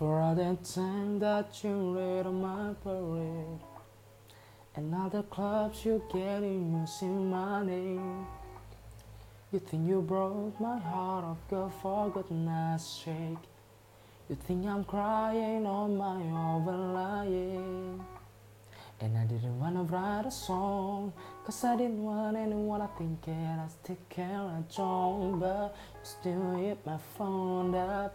For all the time that you read on my parade. And all the clubs you get in using my name. You think you broke my heart off, girl, for goodness sake. You think I'm crying on my overlying And I didn't wanna write a song Cause I didn't want anyone I think it I still care I don't But you still hit my phone up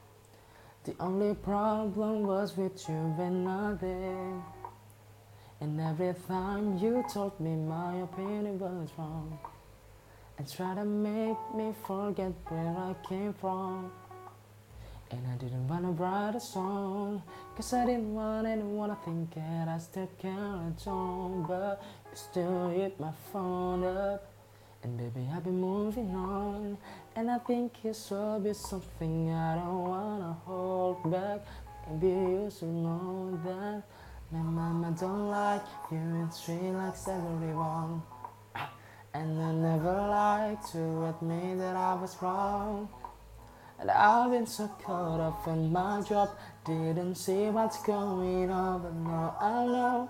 the only problem was with you and nothing. And every time you told me my opinion was wrong And tried to make me forget where I came from And I didn't wanna write a song Cause I didn't want anyone to think that I still I don't But you still hit my phone up and baby, I've been moving on, and I think it's should be something I don't wanna hold back. Maybe you should know that my mama don't like you, and she likes everyone. And I never like to admit that I was wrong. And I've been so caught up in my job, didn't see what's going on, but now I know.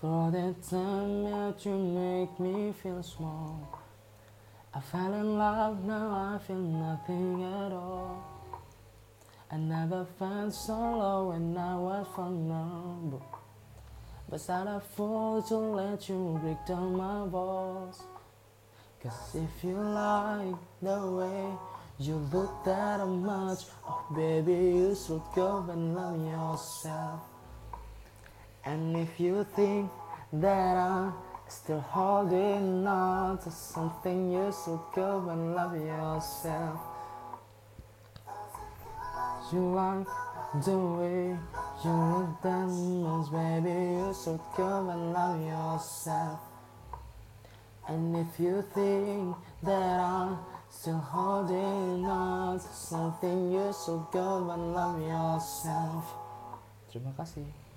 For the time that you make me feel small. I fell in love, now I feel nothing at all. I never felt so low when I was vulnerable Was I a fool to let you break down my walls? Cause if you like the way you look that much Oh baby you should go and love yourself and if you think that I'm still holding on to something, you should go and love yourself. You like the way you look that much, baby, you should go and love yourself. And if you think that I'm still holding on to something, you should go and love yourself. Terima kasih.